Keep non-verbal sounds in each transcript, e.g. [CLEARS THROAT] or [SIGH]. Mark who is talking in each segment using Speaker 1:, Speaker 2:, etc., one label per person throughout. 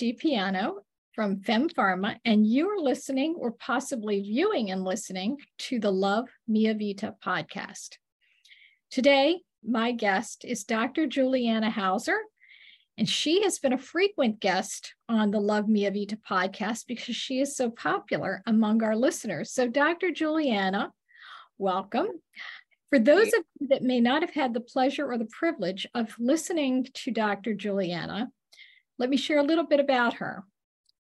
Speaker 1: DiPiano from Femme Pharma, and you're listening or possibly viewing and listening to the Love Mia Vita podcast. Today, my guest is Dr. Juliana Hauser, and she has been a frequent guest on the Love Mia Vita podcast because she is so popular among our listeners. So, Dr. Juliana, welcome. For those of you that may not have had the pleasure or the privilege of listening to Dr. Juliana, let me share a little bit about her.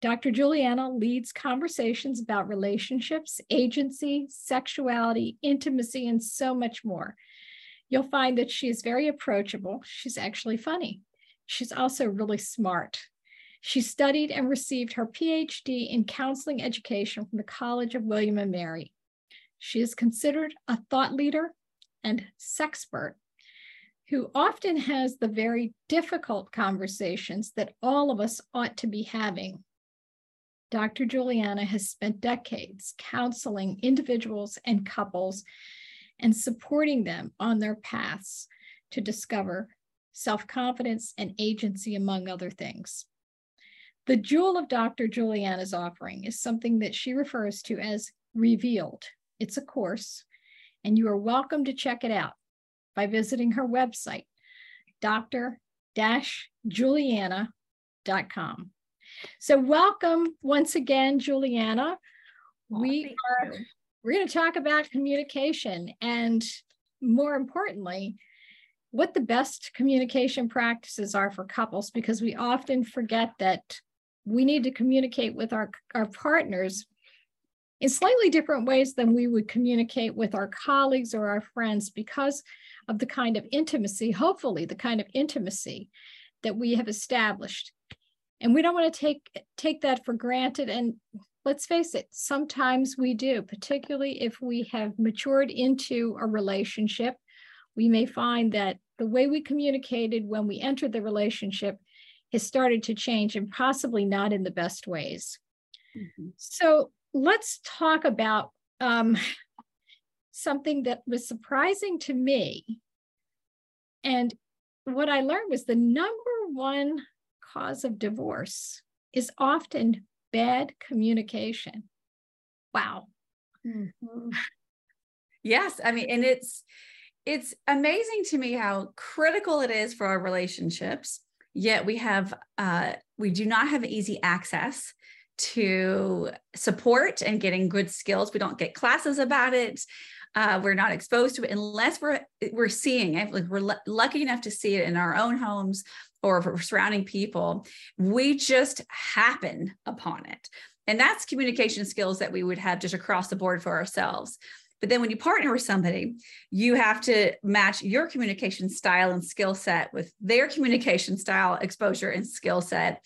Speaker 1: Dr. Juliana leads conversations about relationships, agency, sexuality, intimacy, and so much more. You'll find that she is very approachable. She's actually funny. She's also really smart. She studied and received her PhD in counseling education from the College of William and Mary. She is considered a thought leader and sexpert who often has the very difficult conversations that all of us ought to be having. Dr. Juliana has spent decades counseling individuals and couples and supporting them on their paths to discover self confidence and agency, among other things. The jewel of Dr. Juliana's offering is something that she refers to as Revealed. It's a course, and you are welcome to check it out by visiting her website, dr juliana.com. So, welcome once again, Juliana. we are we're going to talk about communication and more importantly, what the best communication practices are for couples because we often forget that we need to communicate with our, our partners in slightly different ways than we would communicate with our colleagues or our friends because of the kind of intimacy, hopefully the kind of intimacy that we have established. And we don't want to take take that for granted. And let's face it, sometimes we do, particularly if we have matured into a relationship. We may find that the way we communicated when we entered the relationship has started to change and possibly not in the best ways. Mm-hmm. So let's talk about um, something that was surprising to me. And what I learned was the number one cause of divorce is often bad communication. Wow.
Speaker 2: Mm-hmm. Yes, I mean, and it's it's amazing to me how critical it is for our relationships. Yet we have uh, we do not have easy access to support and getting good skills. We don't get classes about it. Uh, we're not exposed to it unless we're we're seeing it. Like we're lucky enough to see it in our own homes or for surrounding people. We just happen upon it, and that's communication skills that we would have just across the board for ourselves. But then when you partner with somebody, you have to match your communication style and skill set with their communication style, exposure, and skill set.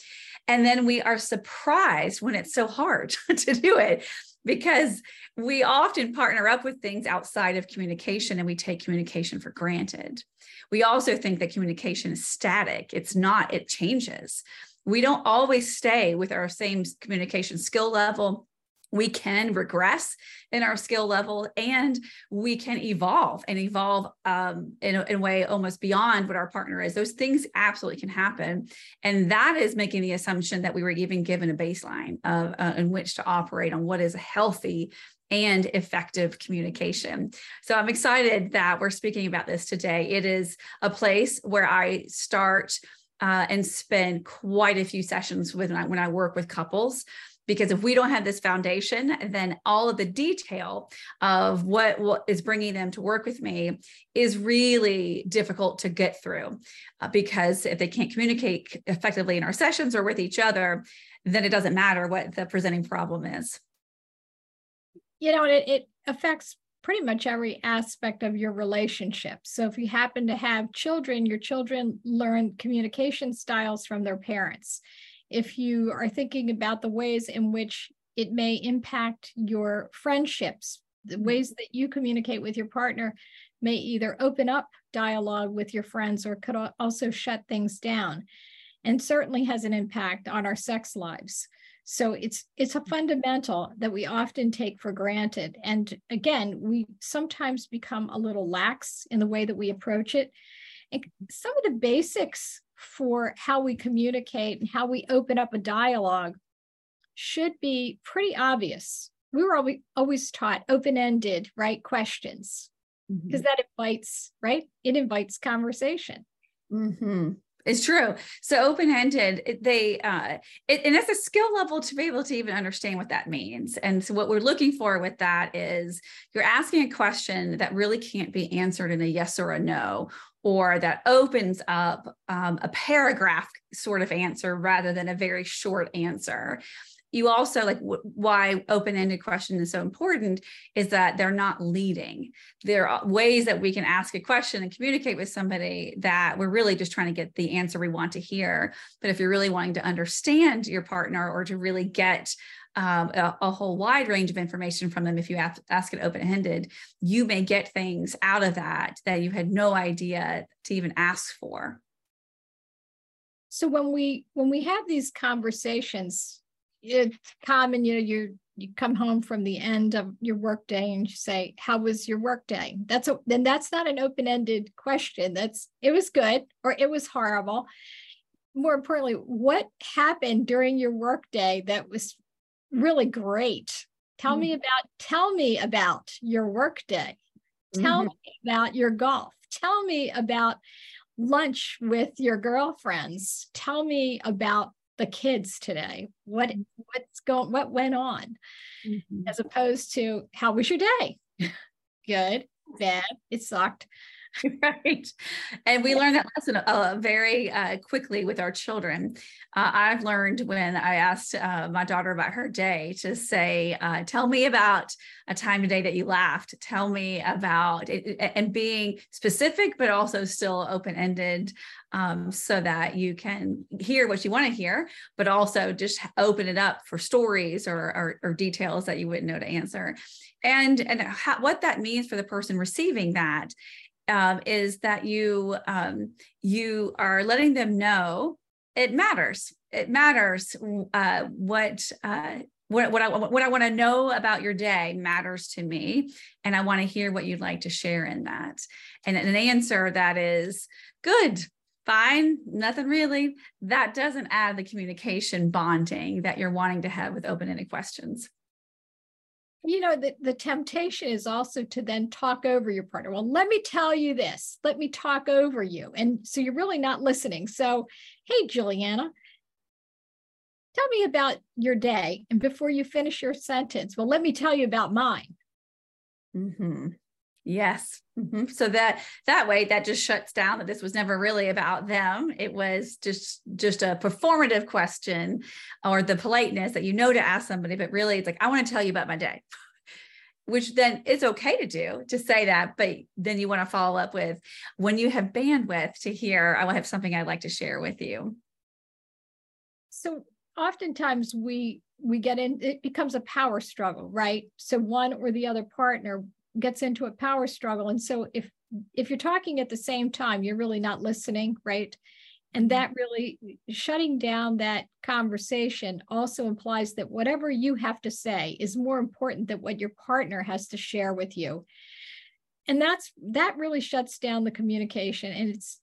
Speaker 2: And then we are surprised when it's so hard [LAUGHS] to do it because we often partner up with things outside of communication and we take communication for granted. We also think that communication is static, it's not, it changes. We don't always stay with our same communication skill level we can regress in our skill level and we can evolve and evolve um, in, a, in, a, way almost beyond what our partner is. Those things absolutely can happen. And that is making the assumption that we were even given a baseline of, uh, in which to operate on what is healthy and effective communication. So I'm excited that we're speaking about this today. It is a place where I start uh, and spend quite a few sessions with when I, when I work with couples because if we don't have this foundation then all of the detail of what, what is bringing them to work with me is really difficult to get through. Uh, because if they can't communicate effectively in our sessions or with each other then it doesn't matter what the presenting problem is.
Speaker 1: You know it, it affects pretty much every aspect of your relationship. So if you happen to have children, your children learn communication styles from their parents if you are thinking about the ways in which it may impact your friendships, the mm-hmm. ways that you communicate with your partner may either open up dialogue with your friends or could also shut things down and certainly has an impact on our sex lives. So it's it's a fundamental that we often take for granted. And again we sometimes become a little lax in the way that we approach it. And some of the basics for how we communicate and how we open up a dialogue should be pretty obvious. We were always, always taught open ended, right? Questions, because mm-hmm. that invites, right? It invites conversation.
Speaker 2: Mm-hmm. It's true. So open ended, they uh, it, and it's a skill level to be able to even understand what that means. And so what we're looking for with that is you're asking a question that really can't be answered in a yes or a no, or that opens up um, a paragraph sort of answer rather than a very short answer you also like w- why open-ended question is so important is that they're not leading. There are ways that we can ask a question and communicate with somebody that we're really just trying to get the answer we want to hear. But if you're really wanting to understand your partner or to really get um, a, a, whole wide range of information from them if you ask, ask it open-ended you may get things out of that that you had no idea to even ask for.
Speaker 1: So when we when we have these conversations it's common, you know, you you come home from the end of your workday and you say, "How was your workday?" That's a then that's not an open-ended question. That's it was good or it was horrible. More importantly, what happened during your workday that was really great? Tell mm-hmm. me about tell me about your workday. Tell mm-hmm. me about your golf. Tell me about lunch with your girlfriends. Tell me about the kids today? What mm-hmm. what's going what went on? Mm-hmm. as opposed to how was your day? [LAUGHS] Good bad it sucked [LAUGHS]
Speaker 2: right. And we learned that lesson uh, very uh, quickly with our children. Uh, i've learned when i asked uh, my daughter about her day to say uh, tell me about a time today that you laughed. Tell me about it and being specific but also still open-ended um, so that you can hear what you want to hear but also just open it up for stories or, or, or details that you wouldn't know to answer. And and how, what that means for the person receiving that um, is that you um, you are letting them know it matters. It matters uh, what. Uh, what, what I what I want to know about your day matters to me, and I want to hear what you'd like to share in that. And an answer that is good, fine, nothing really. That doesn't add the communication bonding that you're wanting to have with open-ended questions
Speaker 1: you know the, the temptation is also to then talk over your partner. Well let me tell you this. Let me talk over you. And so you're really not listening. So hey juliana tell me about your day. And before you finish your sentence well let me tell you about mine.
Speaker 2: Mm-hmm. Yes. Mm-hmm. so that that way that just shuts down that this was never really about them. It was just just a performative question or the politeness that you know to ask somebody but really it's like i want to tell you about my day. [LAUGHS] Which then it's okay to do to say that but then you want to follow up with when you have bandwidth to hear i will have something i'd like to share with you.
Speaker 1: So oftentimes we we get in it becomes a power struggle right? So one or the other partner gets into a power struggle. And so if if you're talking at the same time you're really not listening right? And mm-hmm. that really shutting down that conversation also implies that whatever you have to say is more important than what your partner has to share with you. And that's that really shuts down the communication. And it's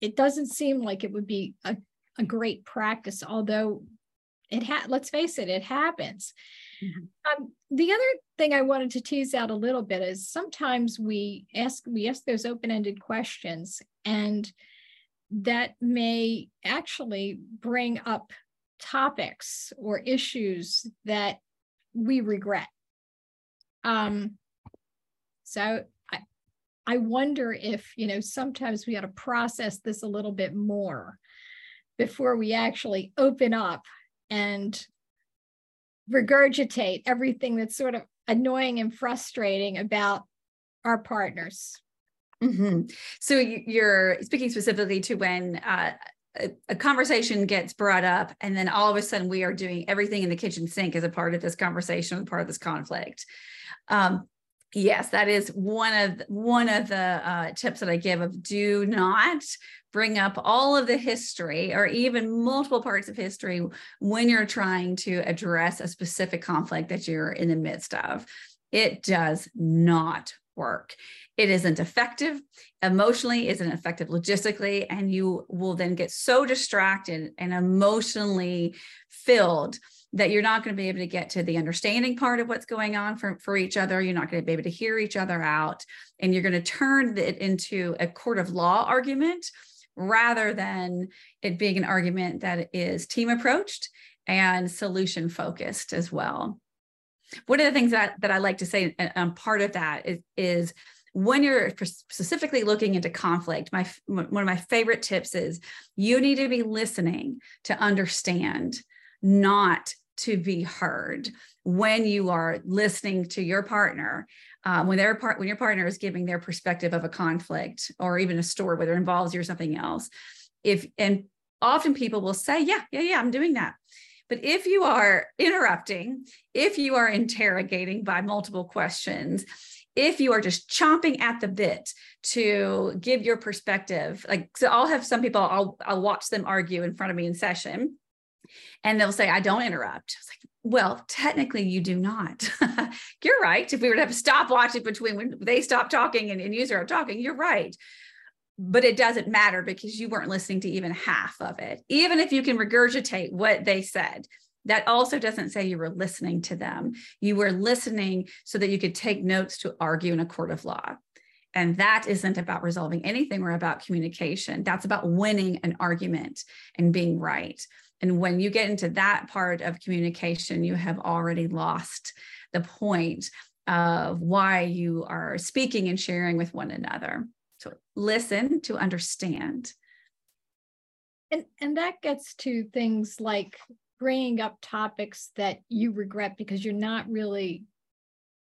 Speaker 1: it doesn't seem like it would be a, a great practice although it ha- let's face it it happens mm-hmm. um, the other thing i wanted to tease out a little bit is sometimes we ask we ask those open-ended questions and that may actually bring up topics or issues that we regret um, so I, I wonder if you know sometimes we got to process this a little bit more before we actually open up and regurgitate everything that's sort of annoying and frustrating about our partners.
Speaker 2: Mm-hmm. So you're speaking specifically to when uh, a, a, conversation gets brought up, and then all of a sudden we are doing everything in the kitchen sink as a part of this conversation, part of this conflict. Um, yes that is one of one of the uh, tips that i give of do not bring up all of the history or even multiple parts of history when you're trying to address a specific conflict that you're in the midst of it does not work. It isn't effective emotionally, isn't effective logistically, and you will then get so distracted and emotionally filled that you're not going to be able to get to the understanding part of what's going on for, for each other. You're not going to be able to hear each other out, and you're going to turn it into a court of law argument rather than it being an argument that is team approached and solution focused as well. One of the things that, that I like to say, and part of that is, is when you're specifically looking into conflict, my one of my favorite tips is you need to be listening to understand, not to be heard. When you are listening to your partner, um, when their part when your partner is giving their perspective of a conflict or even a story, whether it involves you or something else, if and often people will say, "Yeah, yeah, yeah, I'm doing that." But if you are interrupting, if you are interrogating by multiple questions, if you are just chomping at the bit to give your perspective, like so I'll have some people, I'll I'll watch them argue in front of me in session and they'll say, I don't interrupt. I was like, well, technically you do not. [LAUGHS] you're right. If we were to have a stopwatch between when they stop talking and, and you start talking, you're right but it doesn't matter because you weren't listening to even half of it. Even if you can regurgitate what they said, that also doesn't say you were listening to them. You were listening so that you could take notes to argue in a court of law. And that isn't about resolving anything or about communication. That's about winning an argument and being right. And when you get into that part of communication, you have already lost the point of why you are speaking and sharing with one another to listen, to understand.
Speaker 1: And, and that gets to things like bringing up topics that you regret because you're not really,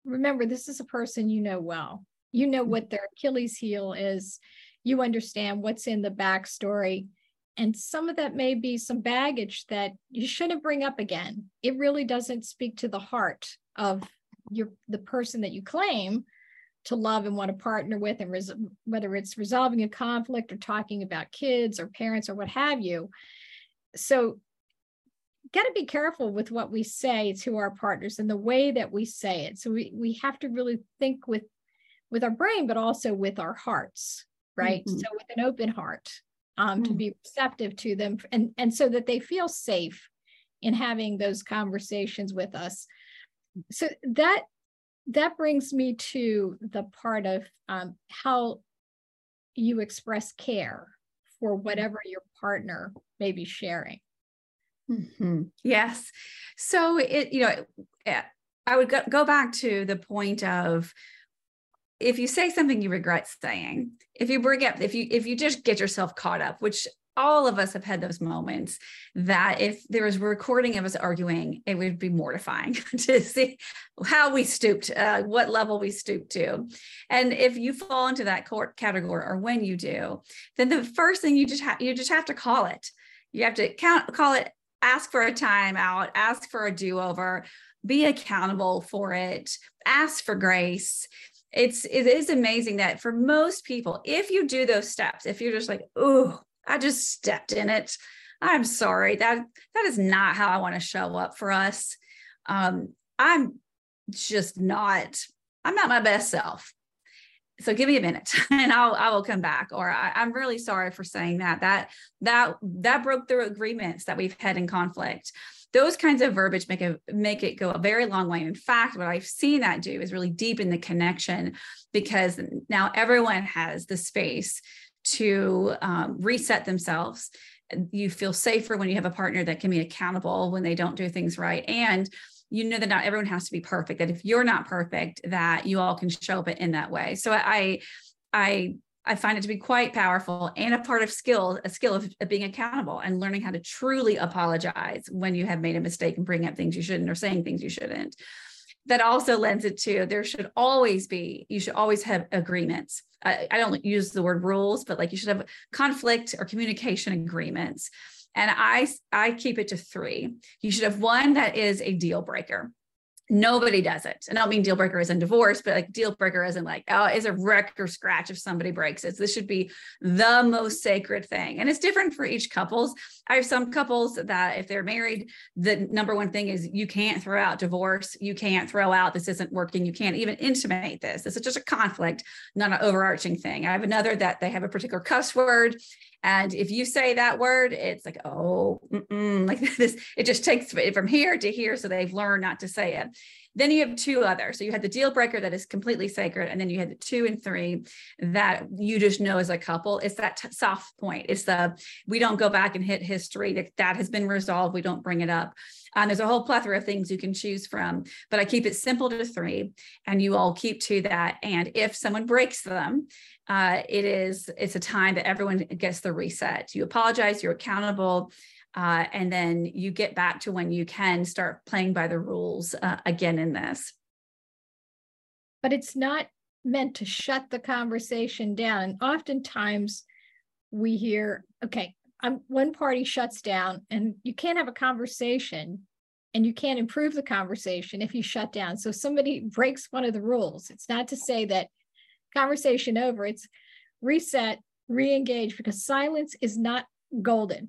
Speaker 1: remember, this is a person you know well. You know mm-hmm. what their Achilles heel is. You understand what's in the backstory. And some of that may be some baggage that you shouldn't bring up again. It really doesn't speak to the heart of your the person that you claim to love and want to partner with and res- whether it's resolving a conflict or talking about kids or parents or what have you so got to be careful with what we say to our partners and the way that we say it so we, we have to really think with with our brain but also with our hearts right mm-hmm. so with an open heart um, mm-hmm. to be receptive to them and and so that they feel safe in having those conversations with us so that that brings me to the part of um, how you express care for whatever your partner may be sharing.
Speaker 2: Mm-hmm. Yes. So it, you know, eh, I would go, go back to the point of if you say something you regret saying, if you bring up, if you if you just get yourself caught up, which all of us have had those moments that if there was a recording of us arguing, it would be mortifying [LAUGHS] to see how we stooped, uh, what level we stooped to. And if you fall into that court category, or when you do, then the first thing you just have you just have to call it. You have to count, call it, ask for a timeout, ask for a do-over, be accountable for it, ask for grace it's it is amazing that for most people if you do those steps if you're just like oh I just stepped in it. I'm sorry. That that is not how I want to show up for us. Um, I'm just not, I'm not my best self. So give me a minute [LAUGHS] and I'll I will come back. Or I, I'm really sorry for saying that. That that that broke through agreements that we've had in conflict those kinds of verbiage make a make it go a very long way. In fact, what I've seen that do is really deepen the connection because now everyone has the space to um, reset themselves. You feel safer when you have a partner that can be accountable when they don't do things right. And you know that not everyone has to be perfect, that if you're not perfect, that you all can show up in that way. So I, I, I find it to be quite powerful and a part of skill, a skill of, of, being accountable and learning how to truly apologize when you have made a mistake and bring up things you shouldn't or saying things you shouldn't. That also lends it to there should always be, you should always have agreements I, I don't use the word rules, but like you should have conflict or communication agreements. And I, I keep it to three. You should have one that is a deal breaker. Nobody does it. And I don't mean deal breaker as in divorce, but like deal breaker as in like, oh, is a wreck or scratch if somebody breaks it. So this should be the most sacred thing. And it's different for each couples. I have some couples that if they're married, the number one thing is you can't throw out divorce. You can't throw out this isn't working. You can't even intimate this. This is just a conflict, not an overarching thing. I have another that they have a particular cuss word and if you say that word, it's like, oh, [LAUGHS] like this, it just takes it from here to here. So they've learned not to say it. Then you have two other. So you had the deal breaker that is completely sacred. And then you had the two and three that you just know as a couple. It's that t- soft point. It's the, we don't go back and hit history that, that has been resolved. We don't bring it up. And there's a whole plethora of things you can choose from, but I keep it simple to three and you all keep to that. And if someone breaks them, uh, it is it's a time that everyone gets the reset. You apologize you're accountable uh, and then you get back to when you can start playing by the rules uh, again in this.
Speaker 1: But it's not meant to shut the conversation down. And oftentimes we hear okay I'm, one party shuts down and you can't have a conversation and you can't improve the conversation if you shut down so somebody breaks one of the rules it's not to say that conversation over. It's reset, re-engage because silence is not golden.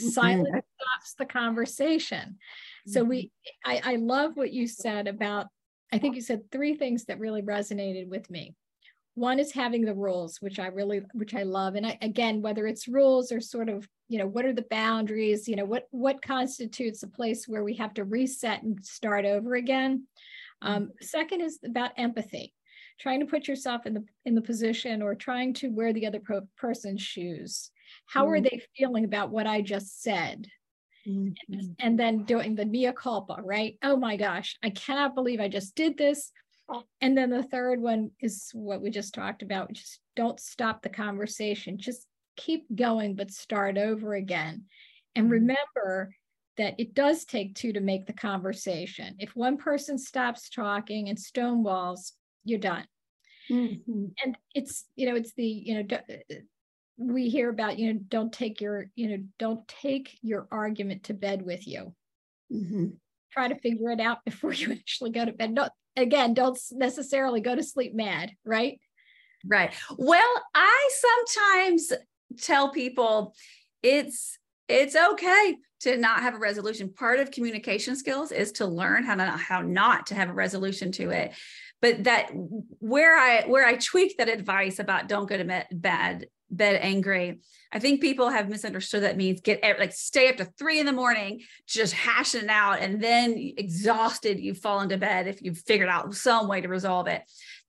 Speaker 1: Mm-hmm. Silence stops the conversation. So we mm-hmm. I, I love what you said about I think you said three things that really resonated with me. One is having the rules, which I really, which I love. And I, again, whether it's rules or sort of, you know, what are the boundaries, you know, what what constitutes a place where we have to reset and start over again. Um, mm-hmm. second is about empathy trying to put yourself in the in the position or trying to wear the other pro- person's shoes how mm-hmm. are they feeling about what i just said mm-hmm. and then doing the mea culpa right oh my gosh i cannot believe i just did this and then the third one is what we just talked about just don't stop the conversation just keep going but start over again and mm-hmm. remember that it does take two to make the conversation. If one person stops talking and stonewalls, you're done. Mm-hmm. And it's, you know, it's the, you know, we hear about, you know, don't take your, you know, don't take your argument to bed with you. Mm-hmm. Try to figure it out [LAUGHS] before you actually go to bed. No, again, don't necessarily go to sleep mad, right?
Speaker 2: Right. Well, I sometimes tell people it's it's okay to not have a resolution. Part of communication skills is to learn how to how not to have a resolution to it but that where i where i tweak that advice about don't go to bed bed angry i think people have misunderstood that means get like stay up to three in the morning just hashing it out and then exhausted you fall into bed if you've figured out some way to resolve it.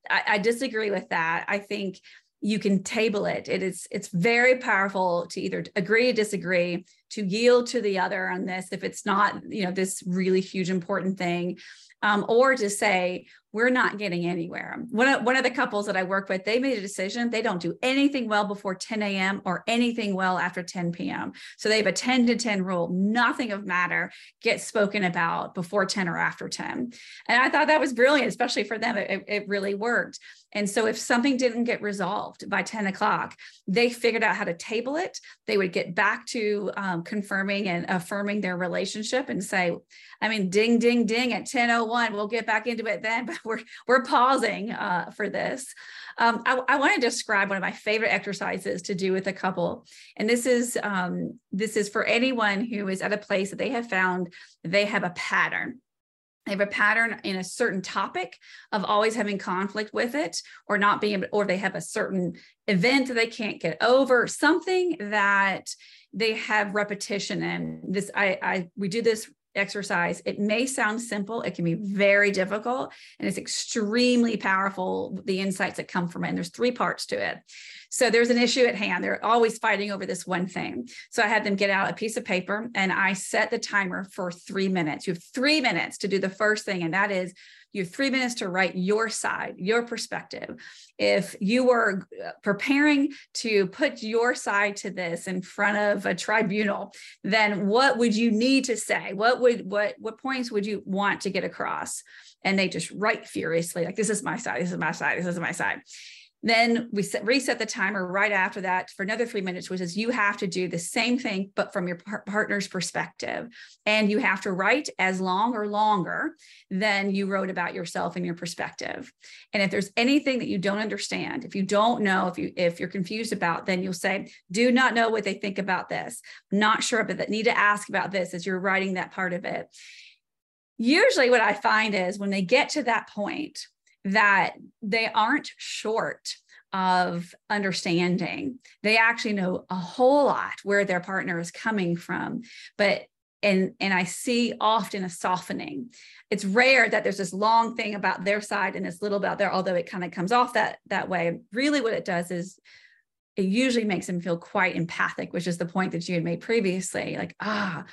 Speaker 2: I, I disagree with that. I think you can table it. It is it's very powerful to either agree or disagree to yield to the other on this if it's not you know this really huge important thing um, or to say we're not getting anywhere. One of, one of the couples that I work with, they made a decision. They don't do anything well before 10 a.m. or anything well after 10 p.m. So they have a 10 to 10 rule. Nothing of matter gets spoken about before 10 or after 10. And I thought that was brilliant, especially for them. It, it really worked. And so if something didn't get resolved by 10 o'clock, they figured out how to table it. They would get back to um, confirming and affirming their relationship and say, I mean, ding, ding, ding at 10.01, we'll get back into it then, [LAUGHS] but [LAUGHS] we're, we're pausing uh, for this. Um, I, I want to describe one of my favorite exercises to do with a couple. And this is, um, this is for anyone who is at a place that they have found they have a pattern they have a pattern in a certain topic of always having conflict with it or not being able, or they have a certain event that they can't get over something that they have repetition in this i i we do this exercise. It may sound simple, it can be very difficult, and it's extremely powerful. The insights that come from it. And there's three parts to it. So there's an issue at hand. They're always fighting over this one thing. So I had them get out a piece of paper and I set the timer for three minutes. You have three minutes to do the first thing, and that is you have three minutes to write your side, your perspective. If you were uh, preparing to put your side to this in front of a tribunal, then what would you need to say? What would what what points would you want to get across? And they just write furiously, like this is my side, this is my side, this is my side then we set, reset the timer right after that for another three minutes, which is you have to do the same thing, but from your par- partner's perspective. And you have to write as long or longer than you wrote about yourself and your perspective. And if there's anything that you don't understand, if you don't know, if you if you're confused about, then you'll say, do not know what they think about this. Not sure, but that need to ask about this as you're writing that part of it. Usually what I find is when they get to that point, that they aren't short of understanding. They actually know a whole lot where their partner is coming from, but and and I see often a softening. It's rare that there's this long thing about their side and this little about there, although it kind of comes off that that way. Really, what it does is it usually makes them feel quite empathic, which is the point that you had made previously. Like, ah,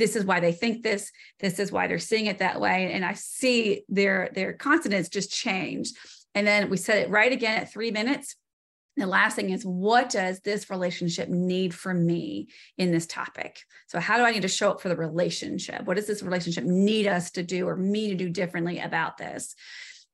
Speaker 2: this is why they think this this is why they're seeing it that way. And i see their their consonants just change. And then we set it right again at three minutes. The last thing is what does this relationship need from me in this topic? So how do i need to show up for the relationship? What does this relationship need us to do or me to do differently about this?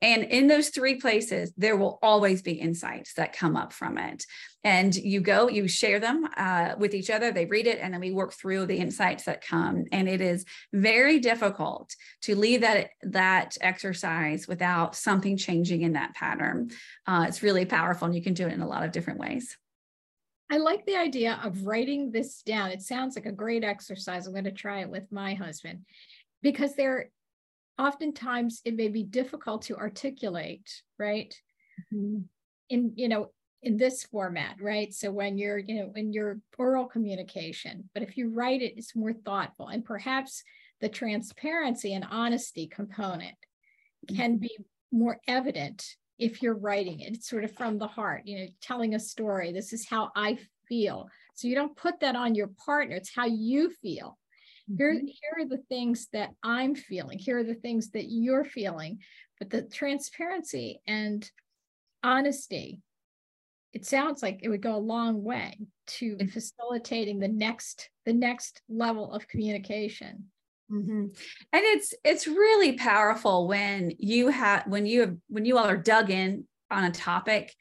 Speaker 2: And in those three places, there will always be insights that come up from it. And you go, you share them uh, with each other, they read it, and then we work through the insights that come. And it is very difficult to leave that, that exercise without something changing in that pattern. Uh, it's really powerful, and you can do it in a lot of different ways.
Speaker 1: I like the idea of writing this down. It sounds like a great exercise. I'm going to try it with my husband because there oftentimes it may be difficult to articulate, right? Mm-hmm. In, you know, in this format, right? So when you're, you know, in your oral communication, but if you write it, it's more thoughtful. And perhaps the transparency and honesty component can be more evident if you're writing it. It's sort of from the heart, you know, telling a story. This is how I feel. So you don't put that on your partner, it's how you feel. Here, mm-hmm. here are the things that I'm feeling. Here are the things that you're feeling. But the transparency and honesty, it sounds like it would go a long way to facilitating the next the next level of communication.
Speaker 2: Mm-hmm. And it's it's really powerful when you have when you have when you all are dug in on a topic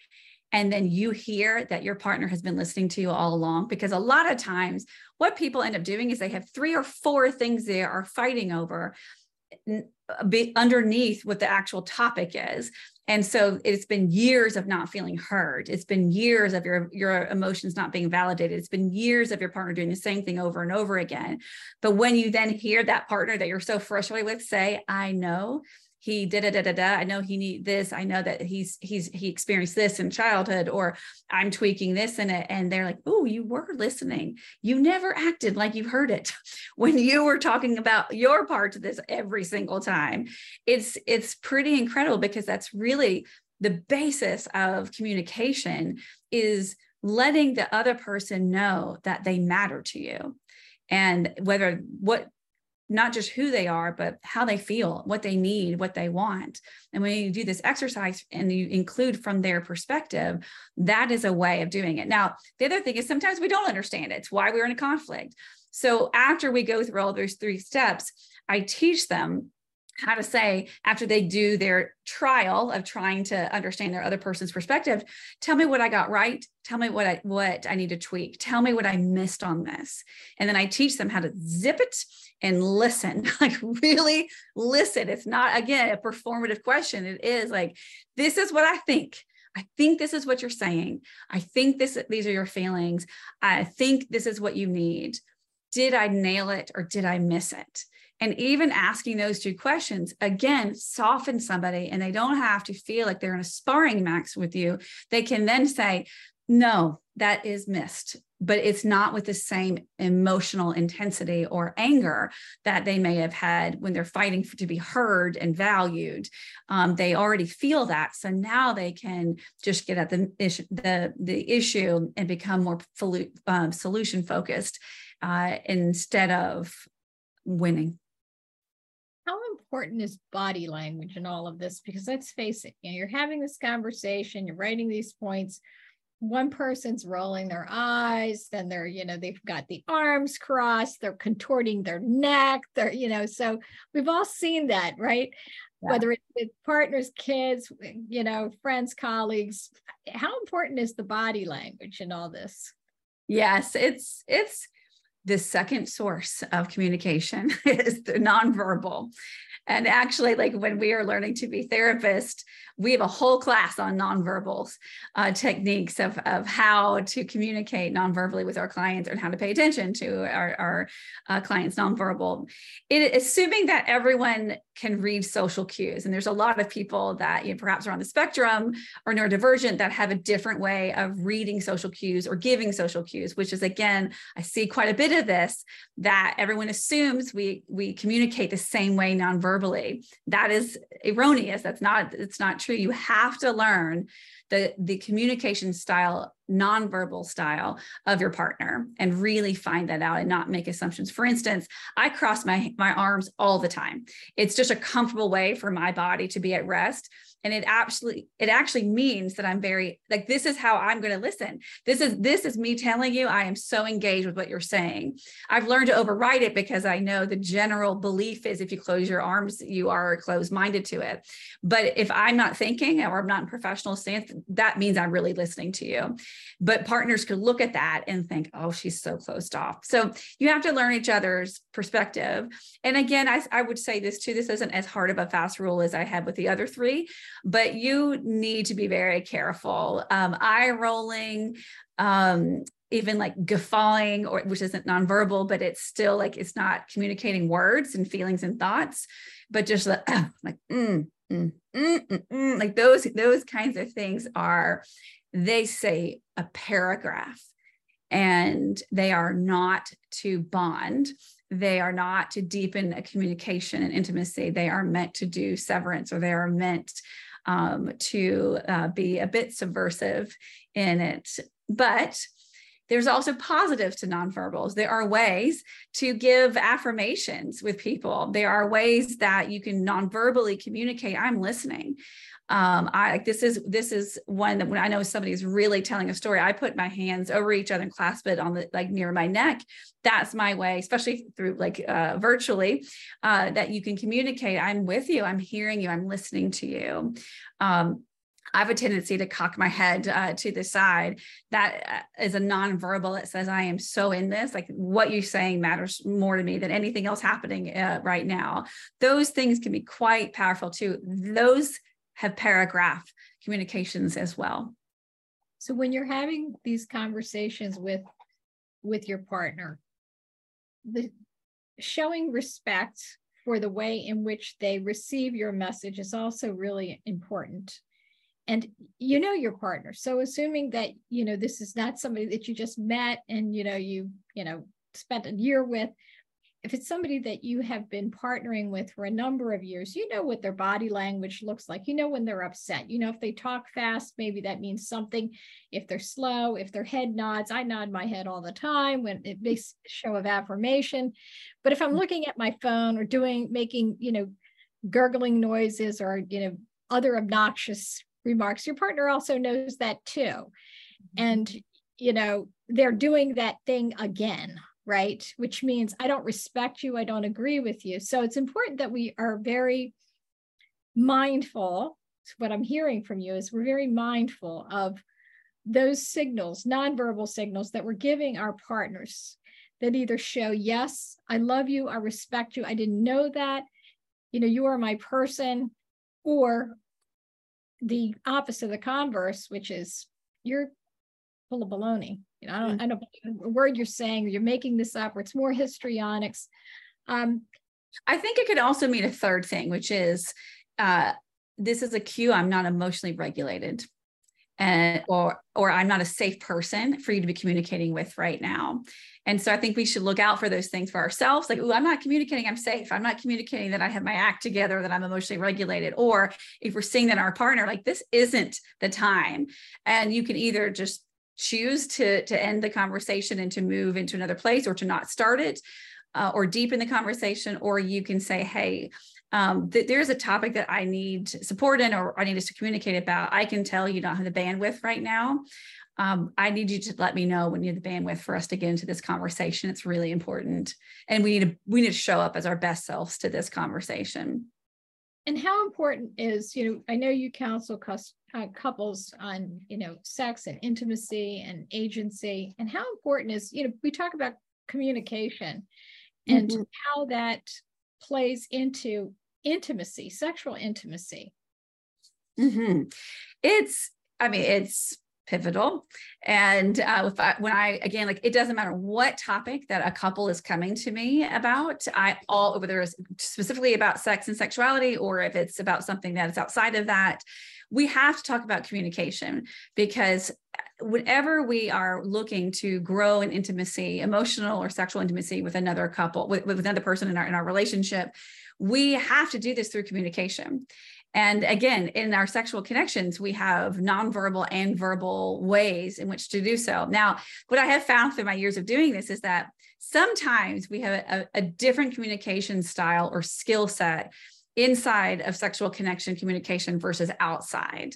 Speaker 2: and then you hear that your partner has been listening to you all along because a lot of times what people end up doing is they have three or four things they are fighting over underneath what the actual topic is and so it's been years of not feeling heard. It's been years of your your emotions not being validated. It's been years of your partner doing the same thing over and over again. But when you then hear that partner that you're so frustrated with say i know he did da da da. da. I know he need this. I know that he's he's he experienced this in childhood, or I'm tweaking this in it. And they're like, oh, you were listening. You never acted like you heard it [LAUGHS] when you were talking about your part to this every single time. It's it's pretty incredible because that's really the basis of communication is letting the other person know that they matter to you and whether what not just who they are, but how they feel, what they need, what they want. And when you do this exercise and you include from their perspective, that is a way of doing it. Now, the other thing is sometimes we don't understand it. It's why we're in a conflict. So after we go through all those three steps, I teach them how to say after they do their trial of trying to understand their other person's perspective tell me what i got right tell me what i what i need to tweak tell me what i missed on this and then i teach them how to zip it and listen [LAUGHS] like really listen it's not again a performative question it is like this is what i think I think this is what you're saying. I think this these are your feelings. I think this is what you need. Did I nail it or did I miss it? And even asking those two questions, again, soften somebody and they don't have to feel like they're in a sparring max with you. They can then say, no, that is missed, but it's not with the same emotional intensity or anger that they may have had when they're fighting for, to be heard and valued. Um, they already feel that, so now they can just get at the issue, the the issue and become more um, solution focused uh, instead of winning
Speaker 1: how important is body language in all of this? Because let's face it, you know, you're having this conversation, you're writing these points. One person's rolling their eyes, then they're, you know, they've got the arms crossed, they're contorting their neck, they're, you know, so we've all seen that, right? yeah. whether it's with partners, kids, you know, friends, colleagues. How important is the body language in all this?
Speaker 2: Yes, it's it's the second source of communication [LAUGHS] is the nonverbal. And actually, like when we are learning to be therapists, we have a whole class on nonverbals uh, techniques of, of how to communicate nonverbally with our clients and how to pay attention to our, our uh, clients nonverbal. It, assuming that everyone can read social cues, and there's a lot of people that you know, perhaps are on the spectrum or neurodivergent that have a different way of reading social cues or giving social cues, which is again, I see quite a bit of this that everyone assumes we we communicate the same way nonverbally. That is erroneous. That's not it's not true. You have to learn the, the communication style, nonverbal style of your partner and really find that out and not make assumptions. For instance, I cross my, my arms all the time. It's just a comfortable way for my body to be at rest and it actually it actually means that i'm very like this is how i'm going to listen. This is this is me telling you i am so engaged with what you're saying. I've learned to override it because i know the general belief is if you close your arms you are closed minded to it. But if i'm not thinking or i'm not in professional stance that means i'm really listening to you. But partners could look at that and think oh she's so closed off. So you have to learn each other's perspective. And again i, I would say this too this isn't as hard of a fast rule as i had with the other three but you need to be very careful. Um, eye rolling, um, even like guffawing, or which isn't nonverbal, but it's still like it's not communicating words and feelings and thoughts, but just like, uh, [CLEARS THROAT] like mm, mm, mm, mm, mm, like those those kinds of things are they say a paragraph and they are not to bond they are not to deepen a communication and intimacy they are meant to do severance or they are meant um, to uh, be a bit subversive in it. But there's also positives to nonverbals. There are ways to give affirmations with people. There are ways that you can nonverbally communicate. I'm listening um i this is this is one that when i know somebody is really telling a story i put my hands over each other and clasp it on the like near my neck that's my way especially through like uh, virtually uh, that you can communicate i'm with you i'm hearing you i'm listening to you um, I have a tendency to cock my head uh, to the side. That is uh, is a nonverbal. It says, I am so in this. Like what you're saying matters more to me than anything else happening uh, right now. Those things can be quite powerful too. Those have paragraph communications as well.
Speaker 1: So when you're having these conversations with with your partner, the showing respect for the way in which they receive your message is also really important. And you know your partner. So assuming that, you know, this is not somebody that you just met and, you know, you, you know, spent a year with, if it's somebody that you have been partnering with for a number of years, you know what their body language looks like. You know when they're upset. You know if they talk fast, maybe that means something. If they're slow, if their head nods, I nod my head all the time when it makes show of affirmation. But if I'm mm. looking at my phone or doing making, you know, gurgling noises or you know other obnoxious remarks, your partner also knows that too. Mm-hmm. And you know, they're doing that thing again right? Which means I don't respect you, I don't agree with you. So it's important that we are very mindful. What I'm hearing from you is we're very mindful of those signals, nonverbal signals that we're giving our partners that either show, yes, I love you, I respect you, I didn't know that, you know, you are my person, or the opposite of the converse, which is you're full of baloney. You know, I don't, mm. I don't a word you're saying, you're making this up, or it's more histrionics. Um,
Speaker 2: I think it could also mean a third thing, which is uh, this is a cue. I'm not emotionally regulated, and or or I'm not a safe person for you to be communicating with right now. And so I think we should look out for those things for ourselves. Like, oh, I'm not communicating, I'm safe. I'm not communicating that I have my act together, that I'm emotionally regulated. Or if we're seeing that our partner, like, this isn't the time. And you can either just choose to to end the conversation and to move into another place or to not start it uh, or deepen the conversation or you can say hey um, th- there's a topic that i need support in or i need us to communicate about. I can tell you don't have the bandwidth right now. Um, i need you to let me know when you have the bandwidth for us to get into this conversation. It's really important. And we need to we need to show up as our best selves to this conversation
Speaker 1: and how important is you know i know you counsel uh, couples on you know sex and intimacy and agency and how important is you know we talk about communication and mm-hmm. how that plays into intimacy sexual intimacy
Speaker 2: mm-hmm. it's i mean it's pivotal. And uh, I, when I, again, like it doesn't matter what topic that a couple is coming to me about, I all, whether it's specifically about sex and sexuality, or if it's about something that is outside of that, we have to talk about communication because whenever we are looking to grow an intimacy, emotional or sexual intimacy with another couple, with, with another person in our, in our relationship, we have to do this through communication. And again, in our sexual connections, we have nonverbal and verbal ways in which to do so. Now, what I have found through my years of doing this is that sometimes we have a, a different communication style or skill set inside of sexual connection communication versus outside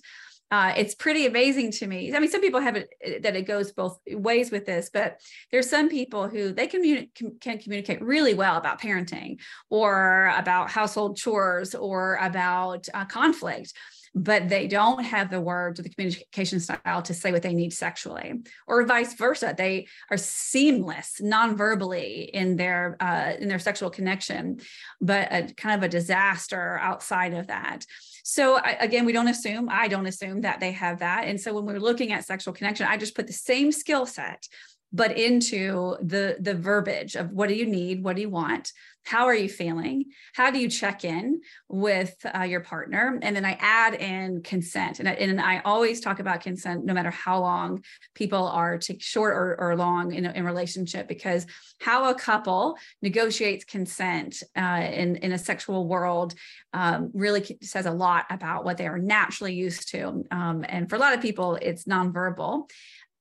Speaker 2: uh, it's pretty amazing to me. I mean, some people have it eh, that it goes both ways with this, but there's some people who they can, can communicate really well about parenting or about household chores or about uh, conflict but they don't have the words or the communication style to say what they need sexually or vice versa they are seamless non-verbally in their uh, in their sexual connection but a, kind of a disaster outside of that so I, again, we don't assume, I don't assume that they have that. And so when we're looking at sexual connection, I just put the same skill set but into the the verbiage of what do you need? What do you want? How are you feeling? How do you check in with uh, your partner? And then i add in consent. And I, and I always talk about consent no matter how long people are to short or, or long in a in relationship because how a couple negotiates consent uh, in in a sexual world um, really says a lot about what they are naturally used to. Um, and for a lot of people it's nonverbal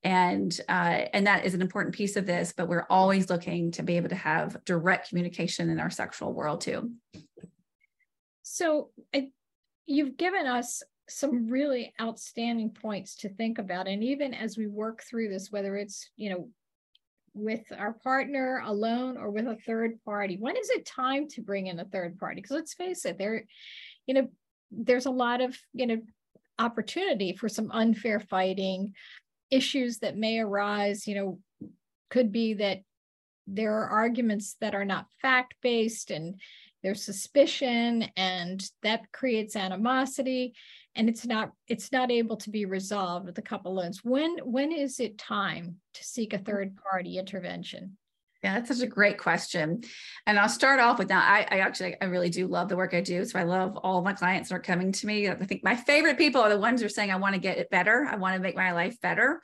Speaker 2: and uh, and that is an important piece of this but we're always looking to be able to have direct communication in our sexual world too.
Speaker 1: So I, you've given us some really outstanding points to think about and even as we work through this whether it's you know with our partner alone or with a third party when is it time to bring in a third party? Because let's face it there you know there's a lot of you know opportunity for some unfair fighting issues that may arise, you know, could be that there are arguments that are not fact based and there's suspicion and that creates animosity and it's not it's not able to be resolved with a couple loans. When when is it time to seek a mm-hmm. third party intervention
Speaker 2: yeah, that's such a great question. And I'll start off with that. I, I, actually, I really do love the work I do. So I love all my clients that are coming to me. I think my favorite people are the ones who are saying, I want to get it better. I want to make my life better.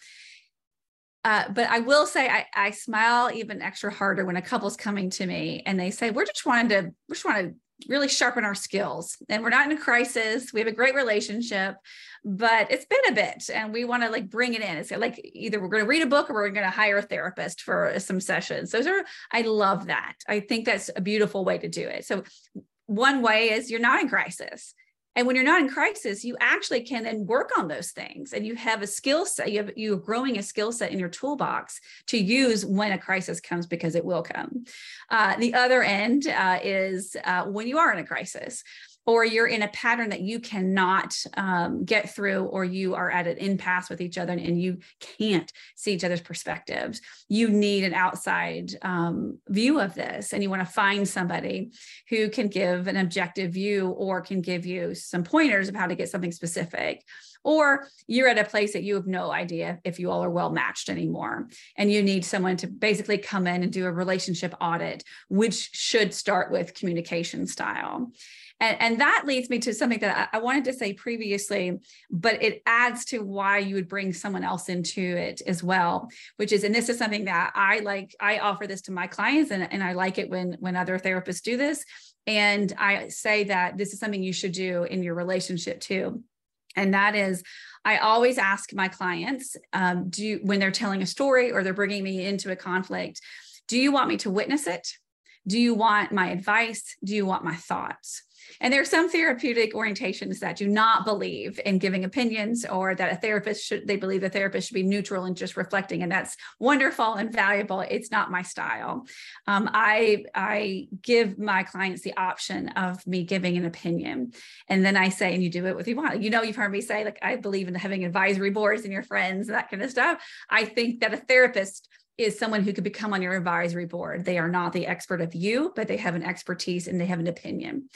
Speaker 2: Uh, but I will say I, I smile even extra harder when a couple's coming to me and they say, we're just wanting to, we just want to really sharpen our skills. And we're not in a crisis. We have a great relationship but it's been a bit and we want to like bring it in. It's like either we're going to read a book or we're going to hire a therapist for some sessions. Those are i love that. I think that's a beautiful way to do it. So one way is you're not in crisis and when you're not in crisis you actually can then work on those things. And you have a skill set you have you're growing a skill set in your toolbox to use when a crisis comes because it will come. Uh, the other end uh, is uh, when you are in a crisis or you're in a pattern that you cannot um, get through, or you are at an impasse with each other and you can't see each other's perspectives. You need an outside um, view of this, and you want to find somebody who can give an objective view or can give you some pointers of how to get something specific. Or you're at a place that you have no idea if you all are well matched anymore, and you need someone to basically come in and do a relationship audit, which should start with communication style. And, and that leads me to something that I, I wanted to say previously, but it adds to why you would bring someone else into it as well, which is, and this is something that I like, I offer this to my clients and, and I like it when, when other therapists do this. And I say that this is something you should do in your relationship too. And that is, I always ask my clients, um, do when they're telling a story or they're bringing me into a conflict, do you want me to witness it? Do you want my advice? Do you want my thoughts? And there are some therapeutic orientations that do not believe in giving opinions or that a therapist should, they believe the therapist should be neutral and just reflecting. And that's wonderful and valuable. It's not my style. Um, I, I give my clients the option of me giving an opinion. And then I say, and you do it with you want. You know, you've heard me say, like, I believe in having advisory boards and your friends and that kind of stuff. I think that a therapist is someone who could become on your advisory board. They are not the expert of you, but they have an expertise and they have an opinion.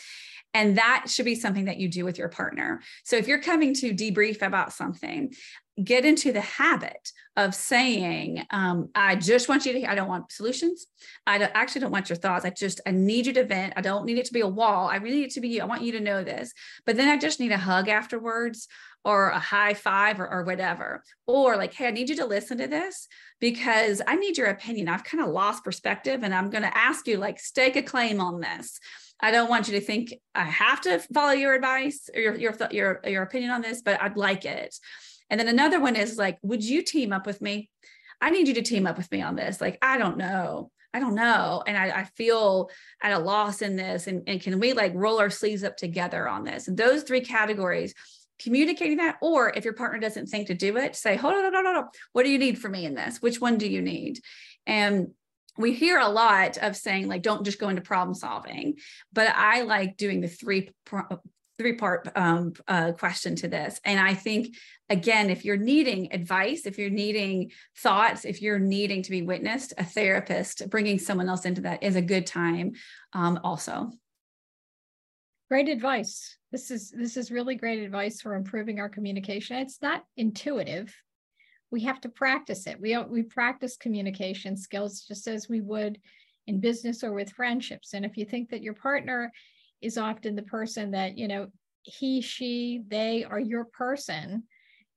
Speaker 2: And that should be something that you do with your partner. So if you're coming to debrief about something, get into the habit of saying, um, I just want you to, I don't want solutions. I don't, actually don't want your thoughts. I just, I need you to vent. I don't need it to be a wall. I really need it to be you. I want you to know this. But then I just need a hug afterwards or a high five or, or whatever. Or like, hey, I need you to listen to this because I need your opinion. I've kind of lost perspective and I'm going to ask you, like, stake a claim on this. I don't want you to think I have to follow your advice or your your your, your opinion on this, but I'd like it. And then another one is like, would you team up with me? I need you to team up with me on this. Like, I don't know. I don't know. And I, I feel at a loss in this. And, and can we like roll our sleeves up together on this? And those three categories, communicating that, or if your partner doesn't think to do it, say, hold on, no, no, no, no. What do you need from me in this? Which one do you need? And we hear a lot of saying like don't just go into problem solving but i like doing the three three part um, uh, question to this. And i think again if you're needing advice if you're needing thoughts if you're needing to be witnessed a therapist bringing someone else into that is a good time um, also.
Speaker 1: Great advice. This is this is really great advice for improving our communication. It's not intuitive we have to practice it. We we practice communication skills just as we would in business or with friendships. And if you think that your partner is often the person that, you know, he, she, they are your person,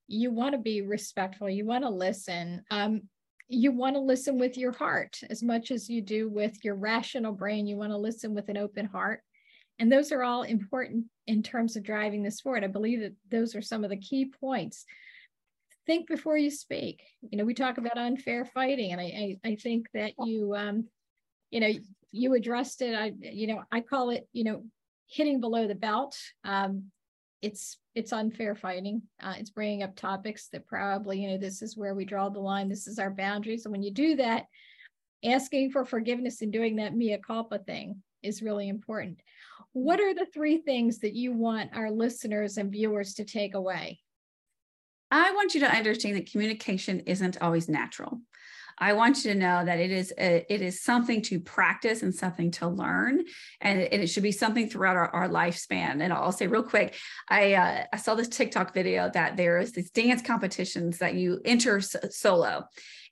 Speaker 1: you want to be respectful, you want to listen. Um, you want to listen with your heart as much as you do with your rational brain. You want to listen with an open heart. And those are all important in terms of driving this forward. I believe that those are some of the key points think before you speak. You know, we talk about unfair fighting, and I I, I think that you um, you know, you addressed it. I you know, I call it you know, hitting below the belt. Um, it's it's unfair fighting. Uh, it's bringing up topics that probably you know this is where we draw the line. This is our boundaries, and when you do that, asking for forgiveness and doing that mea culpa thing is really important. What are the three things that you want our listeners and viewers to take away?
Speaker 2: I want you to understand that communication isn't always natural. I want you to know that it is a, it is something to practice and something to learn, and it, and it should be something throughout our, our lifespan. And I'll say real quick, I uh, I saw this TikTok video that there is these dance competitions that you enter solo,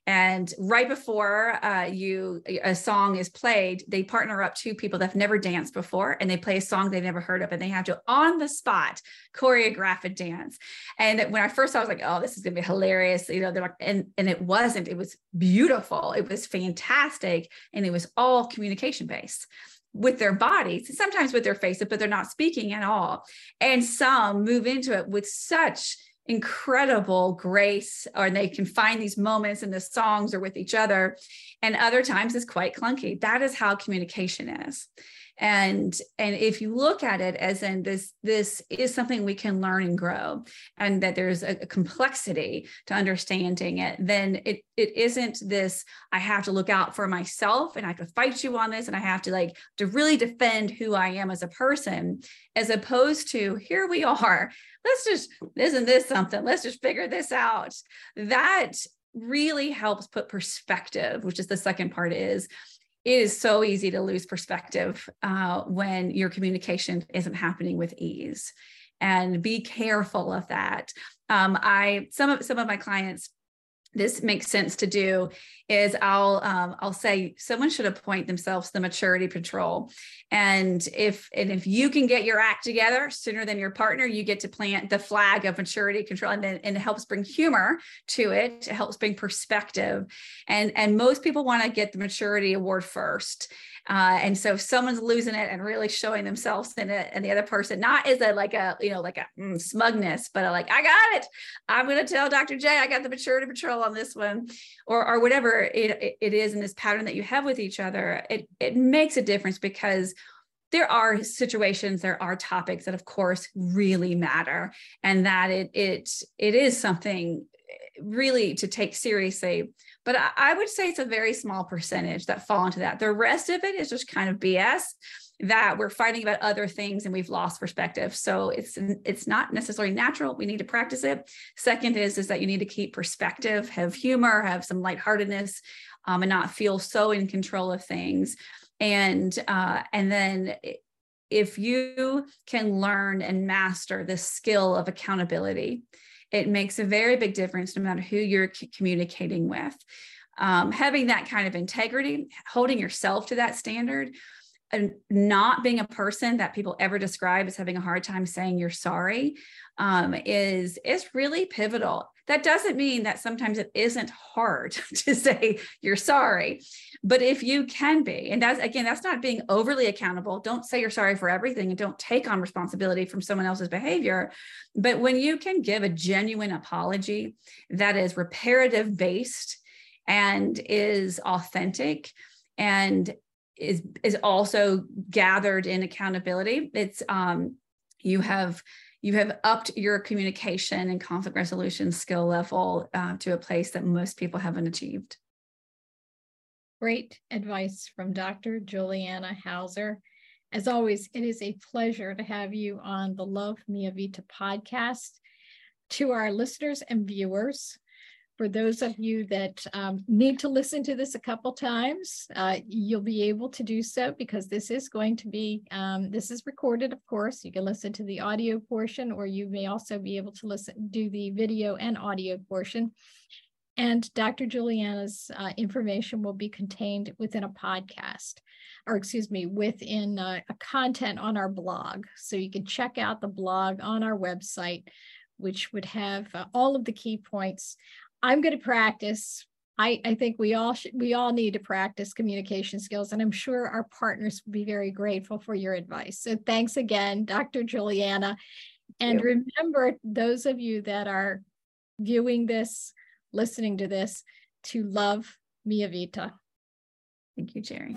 Speaker 2: and right before uh, you a song is played, they partner up two people that have never danced before, and they play a song they've never heard of, and they have to on the spot choreograph a dance. And when I first saw, I was like, "Oh, this is gonna be hilarious," you know. They're like, and and it wasn't. It was beautiful. It was fantastic, and it was all communication based with their bodies, sometimes with their faces, but they're not speaking at all. And some move into it with such incredible grace or they can find these moments in the songs or with each other. And other times it's quite clunky. That is how communication is. And and if you look at it as in this this is something we can learn and grow and that there's a, a complexity to understanding it then it it isn't this i have to look out for myself and i have to fight you on this and i have to like to really defend who i am as a person as opposed to here we are let's just isn't this something? Let's just figure this out. That really helps put perspective which is the second part is it is so easy to lose perspective uh, when your communication isn't happening with ease. And be careful of that. Um, i some of some of my clients this makes sense to do is I'll um, I'll say someone should appoint themselves the maturity patrol, and if and if you can get your act together sooner than your partner, you get to plant the flag of maturity control, and and it helps bring humor to it. It helps bring perspective, and and most people want to get the maturity award first, uh, and so if someone's losing it and really showing themselves in it, and the other person not is a like a you know like a mm, smugness, but a, like I got it. I'm to tell Dr. J I got the maturity patrol on this one, or or whatever it, it is in this pattern that you have with each other, it it makes a difference because there are situations there are topics that of course really matter. And that it it it is something eh, really to take seriously. But I, I would say it's a very small percentage that fall into that. The rest of it is just kind of bs that we're fighting about other things and we've lost perspective. So it's it's not necessarily natural. We need to practice it. Second is is that you need to keep perspective have humor have some lightheartedness um, and not feel so in control of things. And uh, and then if you can learn and master the skill of accountability it makes a very big difference no matter who you're communicating with. Um, having that kind of integrity holding yourself to that standard and not being a person that people ever describe as having a hard time saying you're sorry um, is is really pivotal that doesn't mean that sometimes it isn't hard [LAUGHS] to say you're sorry. But if you can be, and that's again, that's not being overly accountable. Don't say you're sorry for everything and don't take on responsibility from someone else's behavior. But when you can give a genuine apology that is reparative based and is authentic and is is also gathered in accountability, it's um you have you have upped your communication and conflict resolution skill level uh, to a place that most people haven't achieved.
Speaker 1: Great advice from Dr. Juliana Hauser. As always, it is a pleasure to have you on the Love Mia Vita podcast. To our listeners and viewers, for those of you that um, need to listen to this a couple times, uh, you'll be able to do so because this is going to be, um, this is recorded, of course. You can listen to the audio portion, or you may also be able to listen, do the video and audio portion. And Dr. Juliana's uh, information will be contained within a podcast, or excuse me, within uh, a content on our blog. So you can check out the blog on our website, which would have uh, all of the key points I'm going to practice. I, I think we all should, we all need to practice communication skills, and I'm sure our partners will be very grateful for your advice. So thanks again, Dr. Juliana. And remember, those of you that are viewing this, listening to this, to love Mia Vita.
Speaker 2: Thank you, Jerry.